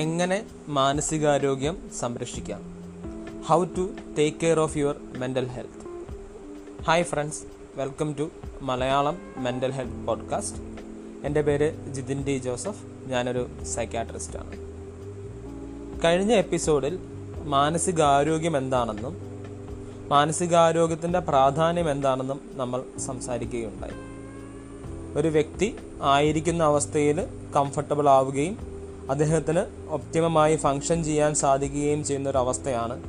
എങ്ങനെ മാനസികാരോഗ്യം സംരക്ഷിക്കാം? How to take care of your mental health hi friends welcome to Malayalam mental health podcast എന്റെ പേര് Jithin D Joseph. ഞാനൊരു സൈക്കാട്രിസ്റ്റാണ് കഴിഞ്ഞ എപ്പിസോഡിൽ മാനസികാരോഗ്യം എന്താണെന്നും മാനസികാരോഗ്യത്തിന്റെ പ്രാധാന്യം എന്താണെന്നും നമ്മൾ സംസാരിക്കുകയുണ്ടായി. ഒരു വ്യക്തി ആയിരിക്കുന്ന അവസ്ഥയിൽ കംഫർട്ടബിൾ ആവുകയും അദ്ദേഹത്തിന് ഒപ്റ്റിമമായി ഫങ്ഷൻ ചെയ്യാൻ സാധിക്കുകയും ചെയ്യുന്ന ഒരു അവസ്ഥയാണ്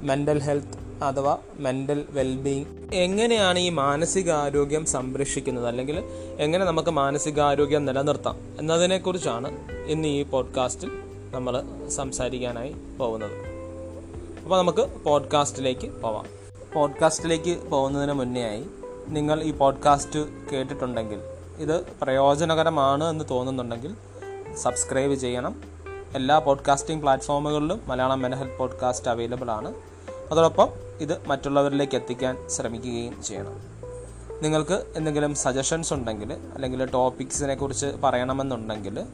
മെന്റൽ ഹെൽത്ത് അഥവാ മെന്റൽ വെൽബീയിങ്. എങ്ങനെയാണ് ഈ മാനസികാരോഗ്യം സംരക്ഷിക്കുന്നത്? അല്ലെങ്കിൽ എങ്ങനെ നമുക്ക് മാനസികാരോഗ്യം നിലനിർത്താം? എന്നതിനെക്കുറിച്ചാണ് ഇന്ന് ഈ പോഡ്കാസ്റ്റിൽ നമ്മൾ സംസാരിക്കാനായി പോകുന്നത്. അപ്പോൾ നമുക്ക് പോഡ്കാസ്റ്റിലേക്ക് പോവാം. പോഡ്കാസ്റ്റിലേക്ക് പോകുന്നതിന് മുന്നേ ആയി നിങ്ങൾ ഈ പോഡ്കാസ്റ്റ് കേട്ടിട്ടുണ്ടെങ്കിൽ ഇത് പ്രയോജനകരമാണ് എന്ന് തോന്നുന്നുണ്ടെങ്കിൽ സബ്സ്ക്രൈബ് ചെയ്യണം. എല്ലാ പോഡ്കാസ്റ്റിംഗ് പ്ലാറ്റ്ഫോമുകളിലും മലയാളം മെനഹൽ പോഡ്കാസ്റ്റ് അവൈലബിൾ ആണ്. അതോടൊപ്പം ഇത് മറ്റുള്ളവരിലേക്ക് എത്തിക്കാൻ ശ്രമിക്കുകയും ചെയ്യണം. നിങ്ങൾക്ക് എന്തെങ്കിലും സജഷൻസ് ഉണ്ടെങ്കിൽ അല്ലെങ്കിൽ ടോപ്പിക്സിനെ കുറിച്ച് പറയണമെന്നുണ്ടെങ്കിൽ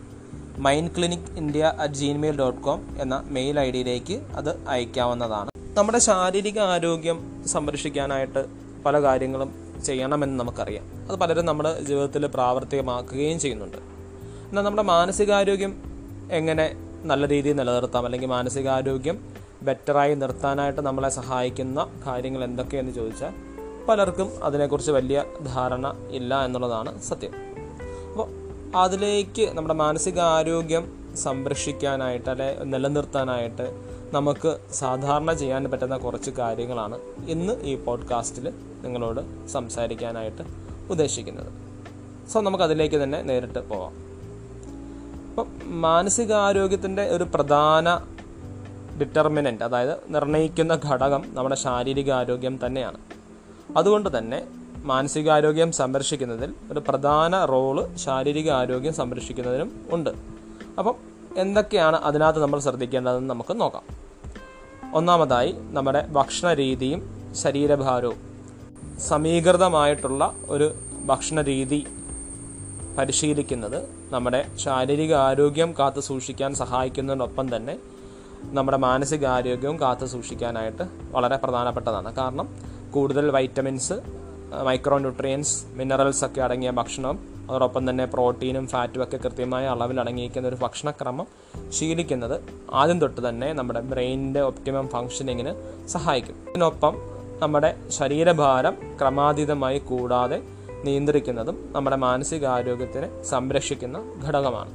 mind clinic India at Gmail dot com എന്ന മെയിൽ ഐ ഡിയിലേക്ക് അത് അയക്കാവുന്നതാണ്. നമ്മുടെ ശാരീരിക ആരോഗ്യം സംരക്ഷിക്കാനായിട്ട് പല കാര്യങ്ങളും ചെയ്യണമെന്ന് നമുക്കറിയാം. അത് പലരും നമ്മുടെ ജീവിതത്തിൽ പ്രാവർത്തികമാക്കുകയും ചെയ്യുന്നുണ്ട്. എന്നാൽ നമ്മുടെ മാനസികാരോഗ്യം എങ്ങനെ നല്ല രീതിയിൽ നിലനിർത്താം? അല്ലെങ്കിൽ മാനസികാരോഗ്യം ബെറ്ററായി നിർത്താനായിട്ട് നമ്മളെ സഹായിക്കുന്ന കാര്യങ്ങൾ എന്തൊക്കെയെന്ന് ചോദിച്ചാൽ പലർക്കും അതിനെക്കുറിച്ച് വലിയ ധാരണ ഇല്ല എന്നുള്ളതാണ് സത്യം. അപ്പോൾ അതിലേക്ക് നമ്മുടെ മാനസികാരോഗ്യം സംരക്ഷിക്കാനായിട്ട് അല്ലെ നിലനിർത്താനായിട്ട് നമുക്ക് സാധാരണ ചെയ്യാൻ പറ്റുന്ന കുറച്ച് കാര്യങ്ങളാണ് ഇന്ന് ഈ പോഡ്കാസ്റ്റിൽ നിങ്ങളോട് സംസാരിക്കാനായിട്ട് ഉദ്ദേശിക്കുന്നത്. സോ നമുക്കതിലേക്ക് തന്നെ നേരിട്ട് പോവാം. അപ്പം മാനസികാരോഗ്യത്തിന്റെ ഒരു പ്രധാന ഡിറ്റർമിനന്റ് അതായത് നിർണയിക്കുന്ന ഘടകം നമ്മുടെ ശാരീരിക ആരോഗ്യം തന്നെയാണ്. അതുകൊണ്ട് തന്നെ മാനസികാരോഗ്യം സംരക്ഷിക്കുന്നതിൽ ഒരു പ്രധാന റോൾ ശാരീരിക ആരോഗ്യം സംരക്ഷിക്കുന്നതിനും ഉണ്ട്. അപ്പം എന്തൊക്കെയാണ് അതിനകത്ത് നമ്മൾ ശ്രദ്ധിക്കേണ്ടതെന്ന് നമുക്ക് നോക്കാം. ഒന്നാമതായി നമ്മുടെ ഭക്ഷണ രീതിയും ശരീരഭാരവും. സമീകൃതമായിട്ടുള്ള ഒരു ഭക്ഷണ രീതി പരിശീലിക്കുന്നത് നമ്മുടെ ശാരീരിക ആരോഗ്യം കാത്തു സൂക്ഷിക്കാൻ സഹായിക്കുന്നതിനൊപ്പം തന്നെ നമ്മുടെ മാനസിക മാനസികാരോഗ്യവും കാത്തു സൂക്ഷിക്കാനായിട്ട് വളരെ പ്രധാനപ്പെട്ടതാണ്. കാരണം കൂടുതൽ വൈറ്റമിൻസ് മൈക്രോ ന്യൂട്രിയൻസ് മിനറൽസ് ഒക്കെ അടങ്ങിയ ഭക്ഷണം അതോടൊപ്പം തന്നെ പ്രോട്ടീനും ഫാറ്റും ഒക്കെ കൃത്യമായ അളവിൽ അടങ്ങിയിരിക്കുന്ന ഒരു ഭക്ഷണക്രമം ശീലിക്കുന്നത് ആദ്യം തൊട്ട് തന്നെ നമ്മുടെ ബ്രെയിനിന്റെ ഒപ്റ്റിമം ഫങ്ഷനിങ്ങിന് സഹായിക്കും. ഇതിനൊപ്പം നമ്മുടെ ശരീരഭാരം ക്രമാതീതമായി കൂടാതെ നിയന്ത്രിക്കുന്നതും നമ്മുടെ മാനസികാരോഗ്യത്തിനെ സംരക്ഷിക്കുന്ന ഘടകമാണ്.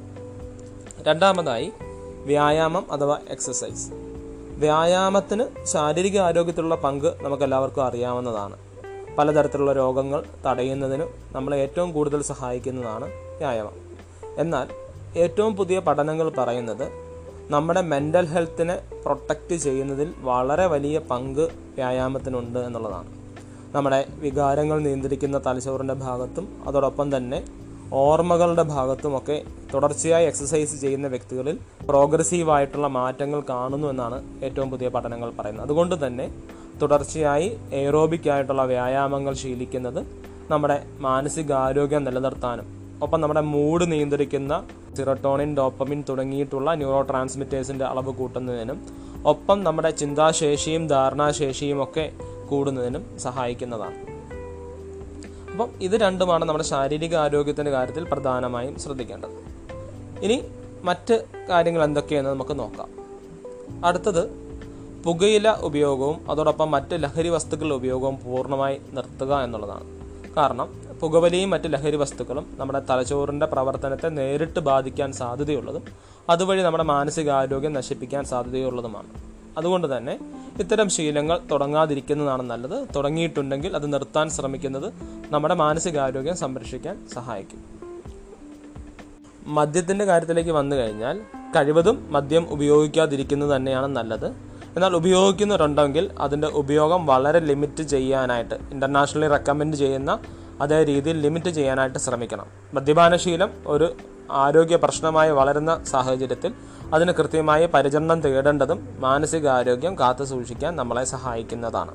രണ്ടാമതായി വ്യായാമം അഥവാ എക്സസൈസ്. വ്യായാമത്തിന് ശാരീരിക ആരോഗ്യത്തിലുള്ള പങ്ക് നമുക്കെല്ലാവർക്കും അറിയാവുന്നതാണ്. പലതരത്തിലുള്ള രോഗങ്ങൾ തടയുന്നതിന് നമ്മളെ ഏറ്റവും കൂടുതൽ സഹായിക്കുന്നതാണ് വ്യായാമം. എന്നാൽ ഏറ്റവും പുതിയ പഠനങ്ങൾ പറയുന്നത് നമ്മുടെ മെന്റൽ ഹെൽത്തിനെ പ്രൊട്ടക്റ്റ് ചെയ്യുന്നതിൽ വളരെ വലിയ പങ്ക് വ്യായാമത്തിനുണ്ട് എന്നുള്ളതാണ്. നമ്മുടെ വികാരങ്ങൾ നിയന്ത്രിക്കുന്ന തലച്ചോറിന്റെ ഭാഗത്തും അതോടൊപ്പം തന്നെ ഓർമ്മകളുടെ ഭാഗത്തുമൊക്കെ തുടർച്ചയായി എക്സസൈസ് ചെയ്യുന്ന വ്യക്തികളിൽ പ്രോഗ്രസീവായിട്ടുള്ള മാറ്റങ്ങൾ കാണുന്നു എന്നാണ് ഏറ്റവും പുതിയ പഠനങ്ങൾ പറയുന്നത്. അതുകൊണ്ട് തന്നെ തുടർച്ചയായി എയറോബിക് ആയിട്ടുള്ള വ്യായാമങ്ങൾ ശീലിക്കുന്നത് നമ്മുടെ മാനസികാരോഗ്യം നിലനിർത്താനും ഒപ്പം നമ്മുടെ മൂഡ് നിയന്ത്രിക്കുന്ന സിറട്ടോണിൻ ഡോപ്പമിൻ തുടങ്ങിയിട്ടുള്ള ന്യൂറോ ട്രാൻസ്മിറ്റേഴ്സിന്റെ അളവ് കൂട്ടുന്നതിനും ഒപ്പം നമ്മുടെ ചിന്താശേഷിയും ധാരണാശേഷിയും ഒക്കെ കൂടുന്നതിനും സഹായിക്കുന്നതാണ്. അപ്പം ഇത് രണ്ടുമാണ് നമ്മുടെ ശാരീരിക ആരോഗ്യത്തിന്റെ കാര്യത്തിൽ പ്രധാനമായും ശ്രദ്ധിക്കേണ്ടത്. ഇനി മറ്റ് കാര്യങ്ങൾ എന്തൊക്കെയെന്ന് നമുക്ക് നോക്കാം. അടുത്തത് പുകയില ഉപയോഗവും അതോടൊപ്പം മറ്റ് ലഹരി വസ്തുക്കളുടെ ഉപയോഗവും പൂർണമായി നിർത്തുക എന്നുള്ളതാണ്. കാരണം പുകവലിയും മറ്റ് ലഹരി വസ്തുക്കളും നമ്മുടെ തലച്ചോറിന്റെ പ്രവർത്തനത്തെ നേരിട്ട് ബാധിക്കാൻ സാധ്യതയുള്ളതും അതുവഴി നമ്മുടെ മാനസികാരോഗ്യം നശിപ്പിക്കാൻ സാധ്യതയുള്ളതുമാണ്. അതുകൊണ്ട് തന്നെ ഇത്തരം ശീലങ്ങൾ തുടങ്ങാതിരിക്കുന്നതാണ് നല്ലത്. തുടങ്ങിയിട്ടുണ്ടെങ്കിൽ അത് നിർത്താൻ ശ്രമിക്കുന്നത് നമ്മുടെ മാനസികാരോഗ്യം സംരക്ഷിക്കാൻ സഹായിക്കും. മദ്യത്തിന്റെ കാര്യത്തിലേക്ക് വന്നു കഴിഞ്ഞാൽ കഴിവതും മദ്യം ഉപയോഗിക്കാതിരിക്കുന്നത് തന്നെയാണ് നല്ലത്. എന്നാൽ ഉപയോഗിക്കുന്നവരുണ്ടെങ്കിൽ അതിന്റെ ഉപയോഗം വളരെ ലിമിറ്റ് ചെയ്യാനായിട്ട് ഇന്റർനാഷണലി റെക്കമെൻഡ് ചെയ്യുന്ന അതേ രീതിയിൽ ലിമിറ്റ് ചെയ്യാനായിട്ട് ശ്രമിക്കണം. മദ്യപാനശീലം ഒരു ആരോഗ്യ പ്രശ്നമായി വളരുന്ന സാഹചര്യത്തിൽ അതിന് കൃത്യമായി പരിചരണം തേടേണ്ടതും മാനസികാരോഗ്യം കാത്തു സൂക്ഷിക്കാൻ നമ്മളെ സഹായിക്കുന്നതാണ്.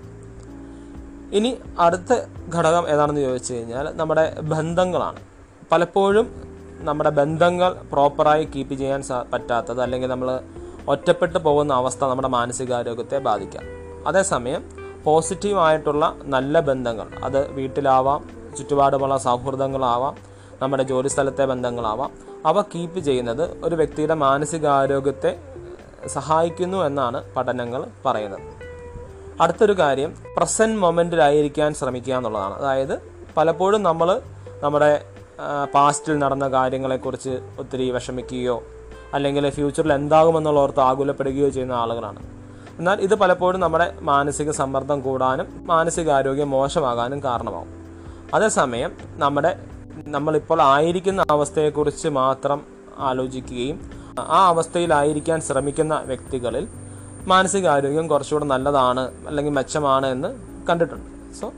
ഇനി അടുത്ത ഘടകം ഏതാണെന്ന് ചോദിച്ചു കഴിഞ്ഞാൽ നമ്മുടെ ബന്ധങ്ങളാണ്. പലപ്പോഴും നമ്മുടെ ബന്ധങ്ങൾ പ്രോപ്പറായി കീപ്പ് ചെയ്യാൻ പറ്റാത്തത് അല്ലെങ്കിൽ നമ്മൾ ഒറ്റപ്പെട്ടു പോകുന്ന അവസ്ഥ നമ്മുടെ മാനസികാരോഗ്യത്തെ ബാധിക്കാം. അതേസമയം പോസിറ്റീവായിട്ടുള്ള നല്ല ബന്ധങ്ങൾ അത് വീട്ടിലാവാം ചുറ്റുപാടുമുള്ള സൗഹൃദങ്ങളാവാം നമ്മുടെ ജോലിസ്ഥലത്തെ ബന്ധങ്ങളാവാം. അവ കീപ്പ് ചെയ്യുന്നത് ഒരു വ്യക്തിയുടെ മാനസികാരോഗ്യത്തെ സഹായിക്കുന്നു എന്നാണ് പഠനങ്ങൾ പറയുന്നത്. അടുത്തൊരു കാര്യം പ്രസന്റ് മൊമെന്റിലായിരിക്കാൻ ശ്രമിക്കുക എന്നുള്ളതാണ്. അതായത് പലപ്പോഴും നമ്മൾ നമ്മുടെ പാസ്റ്റിൽ നടന്ന കാര്യങ്ങളെക്കുറിച്ച് ഒത്തിരി വിഷമിക്കുകയോ അല്ലെങ്കിൽ ഫ്യൂച്ചറിൽ എന്താകുമെന്നുള്ള ഓർത്ത് ആകുലപ്പെടുകയോ ചെയ്യുന്ന ആളുകളാണ്. എന്നാൽ ഇത് പലപ്പോഴും നമ്മുടെ മാനസിക സമ്മർദ്ദം കൂടാനും മാനസികാരോഗ്യം മോശമാകാനും കാരണമാകും അതേസമയം നമ്മുടെ നമ്മളിപ്പോൾ ആയിരിക്കുന്ന അവസ്ഥയെക്കുറിച്ച് മാത്രം ആലോചിക്കുകയും ആ അവസ്ഥയിലായിരിക്കാൻ ശ്രമിക്കുന്ന വ്യക്തികളിൽ മാനസികാരോഗ്യം കുറച്ചുകൂടെ നല്ലതാണ് അല്ലെങ്കിൽ മെച്ചമാണ് എന്ന് കണ്ടിട്ടുണ്ട്. സോ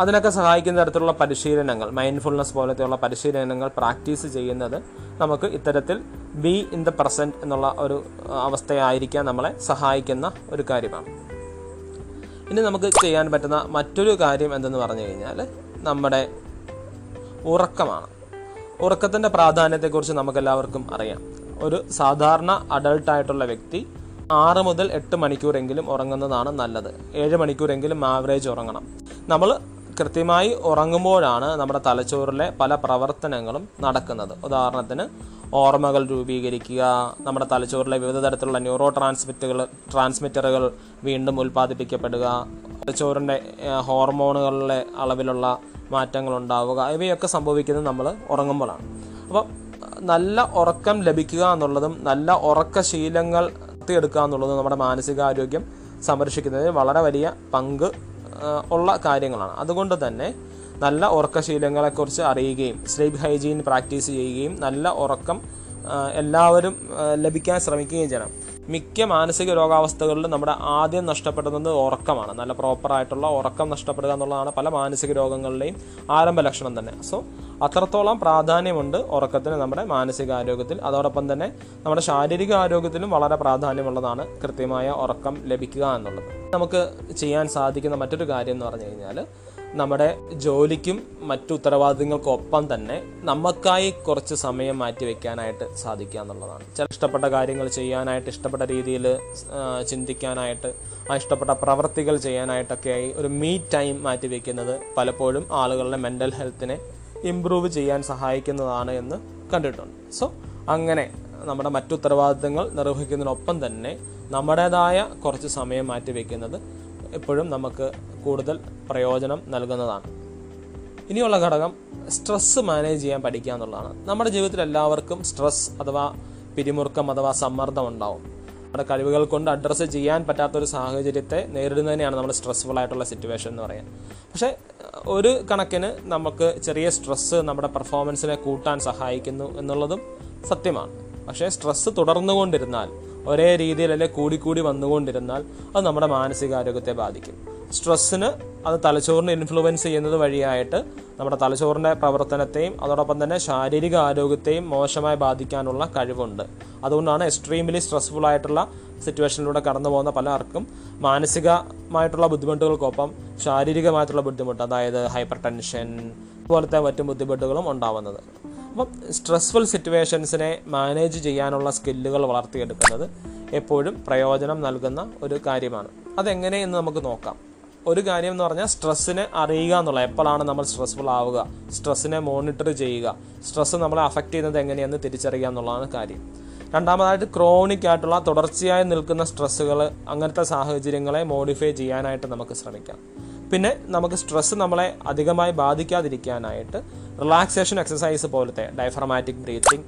അതിനൊക്കെ സഹായിക്കുന്ന തരത്തിലുള്ള പരിശീലനങ്ങൾ മൈൻഡ്ഫുൾനെസ് പോലത്തെയുള്ള പരിശീലനങ്ങൾ പ്രാക്ടീസ് ചെയ്യുന്നത് നമുക്ക് ഇത്തരത്തിൽ ബി ഇൻ ദ പ്രസന്റ് എന്നുള്ള ഒരു അവസ്ഥയായിരിക്കാൻ നമ്മളെ സഹായിക്കുന്ന ഒരു കാര്യമാണ്. ഇനി നമുക്ക് ചെയ്യാൻ പറ്റുന്ന മറ്റൊരു കാര്യം എന്തെന്ന് പറഞ്ഞു കഴിഞ്ഞാൽ നമ്മുടെ ഉറക്കമാണ്. ഉറക്കത്തിന്റെ പ്രാധാന്യത്തെക്കുറിച്ച് നമുക്കെല്ലാവർക്കും അറിയാം. ഒരു സാധാരണ അഡൾട്ടായിട്ടുള്ള വ്യക്തി ആറ് മുതൽ എട്ട് മണിക്കൂറെങ്കിലും ഉറങ്ങുന്നതാണ് നല്ലത്. ഏഴ് മണിക്കൂറെങ്കിലും ആവറേജ് ഉറങ്ങണം. നമ്മൾ കൃത്യമായി ഉറങ്ങുമ്പോഴാണ് നമ്മുടെ തലച്ചോറിലെ പല പ്രവർത്തനങ്ങളും നടക്കുന്നത്. ഉദാഹരണത്തിന് ഓർമ്മകൾ രൂപീകരിക്കുക നമ്മുടെ തലച്ചോറിലെ വിവിധ തരത്തിലുള്ള ന്യൂറോ ട്രാൻസ്മിറ്റുകൾ ട്രാൻസ്മിറ്ററുകൾ വീണ്ടും ഉൽപ്പാദിപ്പിക്കപ്പെടുക തലച്ചോറിന്റെ ഹോർമോണുകളിലെ അളവിലുള്ള മാറ്റങ്ങൾ ഉണ്ടാവുക ഇവയൊക്കെ സംഭവിക്കുന്നത് നമ്മൾ ഉറങ്ങുമ്പോഴാണ്. അപ്പോൾ നല്ല ഉറക്കം ലഭിക്കുക എന്നുള്ളതും നല്ല ഉറക്ക ശീലങ്ങൾ വളർത്തിയെടുക്കുക എന്നുള്ളതും നമ്മുടെ മാനസികാരോഗ്യം സംരക്ഷിക്കുന്നതിന് വളരെ വലിയ പങ്ക് ഉള്ള കാര്യങ്ങളാണ്. അതുകൊണ്ട് തന്നെ നല്ല ഉറക്കശീലങ്ങളെക്കുറിച്ച് അറിയുകയും സ്ലീപ്പ് ഹൈജീൻ പ്രാക്ടീസ് ചെയ്യുകയും നല്ല ഉറക്കം എല്ലാവരും ലഭിക്കാൻ ശ്രമിക്കുകയും ചെയ്യണം. മിക്ക മാനസിക രോഗാവസ്ഥകളിലും നമ്മുടെ ആദ്യം നഷ്ടപ്പെടുന്നത് ഉറക്കമാണ്. നല്ല പ്രോപ്പറായിട്ടുള്ള ഉറക്കം നഷ്ടപ്പെടുക എന്നുള്ളതാണ് പല മാനസിക രോഗങ്ങളുടെയും ആരംഭ ലക്ഷണം തന്നെ. സോ അത്രത്തോളം പ്രാധാന്യമുണ്ട് ഉറക്കത്തിന് നമ്മുടെ മാനസികാരോഗ്യത്തിൽ അതോടൊപ്പം തന്നെ നമ്മുടെ ശാരീരിക ആരോഗ്യത്തിലും വളരെ പ്രാധാന്യമുള്ളതാണ് കൃത്യമായ ഉറക്കം ലഭിക്കുക എന്നുള്ളത്. നമുക്ക് ചെയ്യാൻ സാധിക്കുന്ന മറ്റൊരു കാര്യം എന്ന് പറഞ്ഞു കഴിഞ്ഞാൽ നമ്മുടെ ജോലിക്കും മറ്റു ഉത്തരവാദിത്തങ്ങൾക്കും ഒപ്പം തന്നെ നമുക്കായി കുറച്ച് സമയം മാറ്റി വെക്കാനായിട്ട് സാധിക്കുക എന്നുള്ളതാണ്. ചില ഇഷ്ടപ്പെട്ട കാര്യങ്ങൾ ചെയ്യാനായിട്ട് ഇഷ്ടപ്പെട്ട രീതിയിൽ ചിന്തിക്കാനായിട്ട് ആ ഇഷ്ടപ്പെട്ട പ്രവർത്തികൾ ചെയ്യാനായിട്ടൊക്കെയായി ഒരു മീ ടൈം മാറ്റി വെക്കുന്നത് പലപ്പോഴും ആളുകളുടെ മെന്റൽ ഹെൽത്തിനെ ഇമ്പ്രൂവ് ചെയ്യാൻ സഹായിക്കുന്നതാണ് എന്ന് കണ്ടിട്ടുണ്ട്. സോ അങ്ങനെ നമ്മുടെ മറ്റു ഉത്തരവാദിത്തങ്ങൾ നിർവഹിക്കുന്നതിനൊപ്പം തന്നെ നമ്മുടേതായ കുറച്ച് സമയം മാറ്റി എപ്പോഴും നമുക്ക് കൂടുതൽ പ്രയോജനം നൽകുന്നതാണ്. ഇനിയുള്ള ഘടകം സ്ട്രെസ്സ് മാനേജ് ചെയ്യാൻ പഠിക്കുക എന്നുള്ളതാണ്. നമ്മുടെ ജീവിതത്തിൽ എല്ലാവർക്കും സ്ട്രെസ് അഥവാ പിരിമുറുക്കം അഥവാ സമ്മർദ്ദം ഉണ്ടാവും. നമ്മുടെ കഴിവുകൾ കൊണ്ട് അഡ്രസ്സ് ചെയ്യാൻ പറ്റാത്തൊരു സാഹചര്യത്തെ നേരിടുന്നതിനെയാണ് നമ്മൾ സ്ട്രെസ്ഫുൾ ആയിട്ടുള്ള സിറ്റുവേഷൻ എന്ന് പറയാം പക്ഷേ ഒരു കണക്കിന് നമുക്ക് ചെറിയ സ്ട്രെസ്സ് നമ്മുടെ പെർഫോമൻസിനെ കൂട്ടാൻ സഹായിക്കുന്നു എന്നുള്ളതും സത്യമാണ്. പക്ഷേ സ്ട്രെസ്സ് തുടർന്നുകൊണ്ടിരുന്നാൽ ഒരേ രീതിയിൽ അല്ലെ കൂടിക്കൂടി വന്നുകൊണ്ടിരുന്നാൽ അത് നമ്മുടെ മാനസികാരോഗ്യത്തെ ബാധിക്കും. സ്ട്രെസ്സിന് അത് തലച്ചോറിനെ ഇൻഫ്ലുവൻസ് ചെയ്യുന്നത് വഴിയായിട്ട് നമ്മുടെ തലച്ചോറിന്റെ പ്രവർത്തനത്തെയും അതോടൊപ്പം തന്നെ ശാരീരിക ആരോഗ്യത്തെയും മോശമായി ബാധിക്കാനുള്ള കഴിവുണ്ട്. അതുകൊണ്ടാണ് എക്സ്ട്രീംലി സ്ട്രെസ്ഫുൾ ആയിട്ടുള്ള സിറ്റുവേഷനിലൂടെ കടന്നു പോകുന്ന പലർക്കും മാനസികമായിട്ടുള്ള ബുദ്ധിമുട്ടുകൾക്കൊപ്പം ശാരീരികമായിട്ടുള്ള ബുദ്ധിമുട്ട് അതായത് ഹൈപ്പർ ടെൻഷൻ പോലത്തെ മറ്റു ബുദ്ധിമുട്ടുകളും ഉണ്ടാവുന്നത്. അപ്പം സ്ട്രെസ്ഫുൾ സിറ്റുവേഷൻസിനെ മാനേജ് ചെയ്യാനുള്ള സ്കില്ലുകൾ വളർത്തിയെടുക്കുന്നത് എപ്പോഴും പ്രയോജനം നൽകുന്ന ഒരു കാര്യമാണ്. അതെങ്ങനെ എന്ന് നമുക്ക് നോക്കാം. ഒരു കാര്യം എന്ന് പറഞ്ഞാൽ സ്ട്രെസ്സിനെ അറിയുക എന്നുള്ള എപ്പോഴാണ് നമ്മൾ സ്ട്രെസ്ഫുൾ ആവുക സ്ട്രെസ്സിനെ മോണിറ്റർ ചെയ്യുക സ്ട്രെസ്സ് നമ്മളെ അഫക്റ്റ് ചെയ്യുന്നത് എങ്ങനെയെന്ന് തിരിച്ചറിയുക എന്നുള്ളതാണ് കാര്യം. രണ്ടാമതായിട്ട് ക്രോണിക് ആയിട്ടുള്ള തുടർച്ചയായി നിൽക്കുന്ന സ്ട്രെസ്സുകൾ അങ്ങനത്തെ സാഹചര്യങ്ങളെ മോഡിഫൈ ചെയ്യാനായിട്ട് നമുക്ക് ശ്രമിക്കാം. പിന്നെ നമുക്ക് സ്ട്രെസ്സ് നമ്മളെ അധികമായി ബാധിക്കാതിരിക്കാനായിട്ട് റിലാക്സേഷൻ എക്സസൈസ് പോലത്തെ diaphragmatic breathing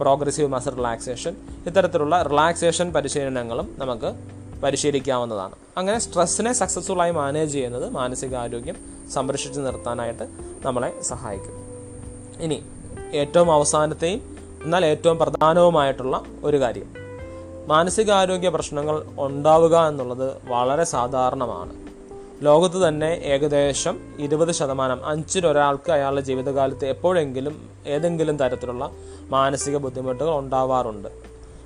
progressive muscle relaxation ഇത്തരത്തിലുള്ള റിലാക്സേഷൻ പരിശീലനങ്ങളും നമുക്ക് പരിശീലിക്കാവുന്നതാണ്. അങ്ങനെ സ്ട്രെസ്സിനെ സക്സസ്ഫുള്ളായി മാനേജ് ചെയ്യുന്നത് മാനസികാരോഗ്യം സംരക്ഷിച്ചു നിർത്താനായിട്ട് നമ്മളെ സഹായിക്കും. ഇനി ഏറ്റവും അവസാനത്തെയും എന്നാൽ ഏറ്റവും പ്രധാനവുമായിട്ടുള്ള ഒരു കാര്യം. മാനസികാരോഗ്യ പ്രശ്നങ്ങൾ ഉണ്ടാവുക എന്നുള്ളത് വളരെ സാധാരണമാണ്. ലോകത്ത് തന്നെ ഏകദേശം ഇരുപത് ശതമാനം അഞ്ചിലൊരാൾക്ക് അയാളുടെ ജീവിതകാലത്ത് എപ്പോഴെങ്കിലും ഏതെങ്കിലും തരത്തിലുള്ള മാനസിക ബുദ്ധിമുട്ടുകൾ ഉണ്ടാവാറുണ്ട്.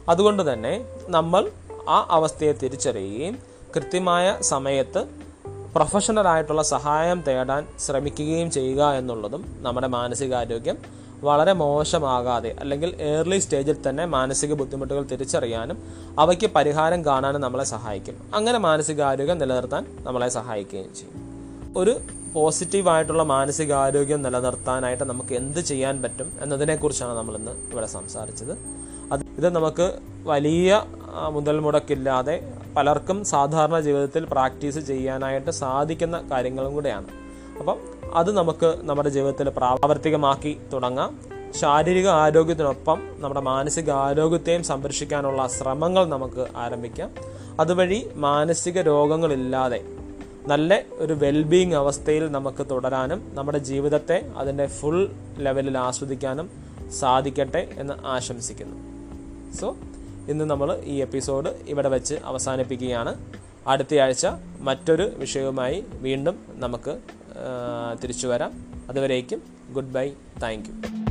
അതുകൊണ്ട് തന്നെ നമ്മൾ ആ അവസ്ഥയെ തിരിച്ചറിയുകയും കൃത്യമായ സമയത്ത് പ്രൊഫഷണലായിട്ടുള്ള സഹായം തേടാൻ ശ്രമിക്കുകയും ചെയ്യുക എന്നുള്ളതും നമ്മുടെ മാനസികാരോഗ്യം വളരെ മോശമാകാതെ അല്ലെങ്കിൽ ഏർലി സ്റ്റേജിൽ തന്നെ മാനസിക ബുദ്ധിമുട്ടുകൾ തിരിച്ചറിയാനും അവയ്ക്ക് പരിഹാരം കാണാനും നമ്മളെ സഹായിക്കും. അങ്ങനെ മാനസികാരോഗ്യം നിലനിർത്താൻ നമ്മളെ സഹായിക്കുകയും ചെയ്യും. ഒരു പോസിറ്റീവായിട്ടുള്ള മാനസികാരോഗ്യം നിലനിർത്താനായിട്ട് നമുക്ക് എന്ത് ചെയ്യാൻ പറ്റും എന്നതിനെക്കുറിച്ചാണ് നമ്മളിന്ന് ഇവിടെ സംസാരിച്ചത്. അത് ഇത് നമുക്ക് വലിയ മുതൽ മുടക്കില്ലാതെ പലർക്കും സാധാരണ ജീവിതത്തിൽ പ്രാക്ടീസ് ചെയ്യാനായിട്ട് സാധിക്കുന്ന കാര്യങ്ങളും കൂടെയാണ്. അപ്പം അത് നമുക്ക് നമ്മുടെ ജീവിതത്തിൽ പ്രാവർത്തികമാക്കി തുടങ്ങാം. ശാരീരിക ആരോഗ്യത്തിനൊപ്പം നമ്മുടെ മാനസിക ആരോഗ്യത്തെയും സംരക്ഷിക്കാനുള്ള ശ്രമങ്ങൾ നമുക്ക് ആരംഭിക്കാം. അതുവഴി മാനസിക രോഗങ്ങളില്ലാതെ നല്ല ഒരു വെൽബീങ് അവസ്ഥയിൽ നമുക്ക് തുടരാനും നമ്മുടെ ജീവിതത്തെ അതിന്റെ ഫുൾ ലെവലിൽ ആസ്വദിക്കാനും സാധിക്കട്ടെ എന്ന് ആശംസിക്കുന്നു. സോ ഇന്ന് നമ്മൾ ഈ എപ്പിസോഡ് ഇവിടെ വെച്ച് അവസാനിപ്പിക്കുകയാണ്. അടുത്തയാഴ്ച മറ്റൊരു വിഷയവുമായി വീണ്ടും നമുക്ക് തിരിച്ചു വരാം. അതുവരേക്കും ഗുഡ് ബൈ താങ്ക് യു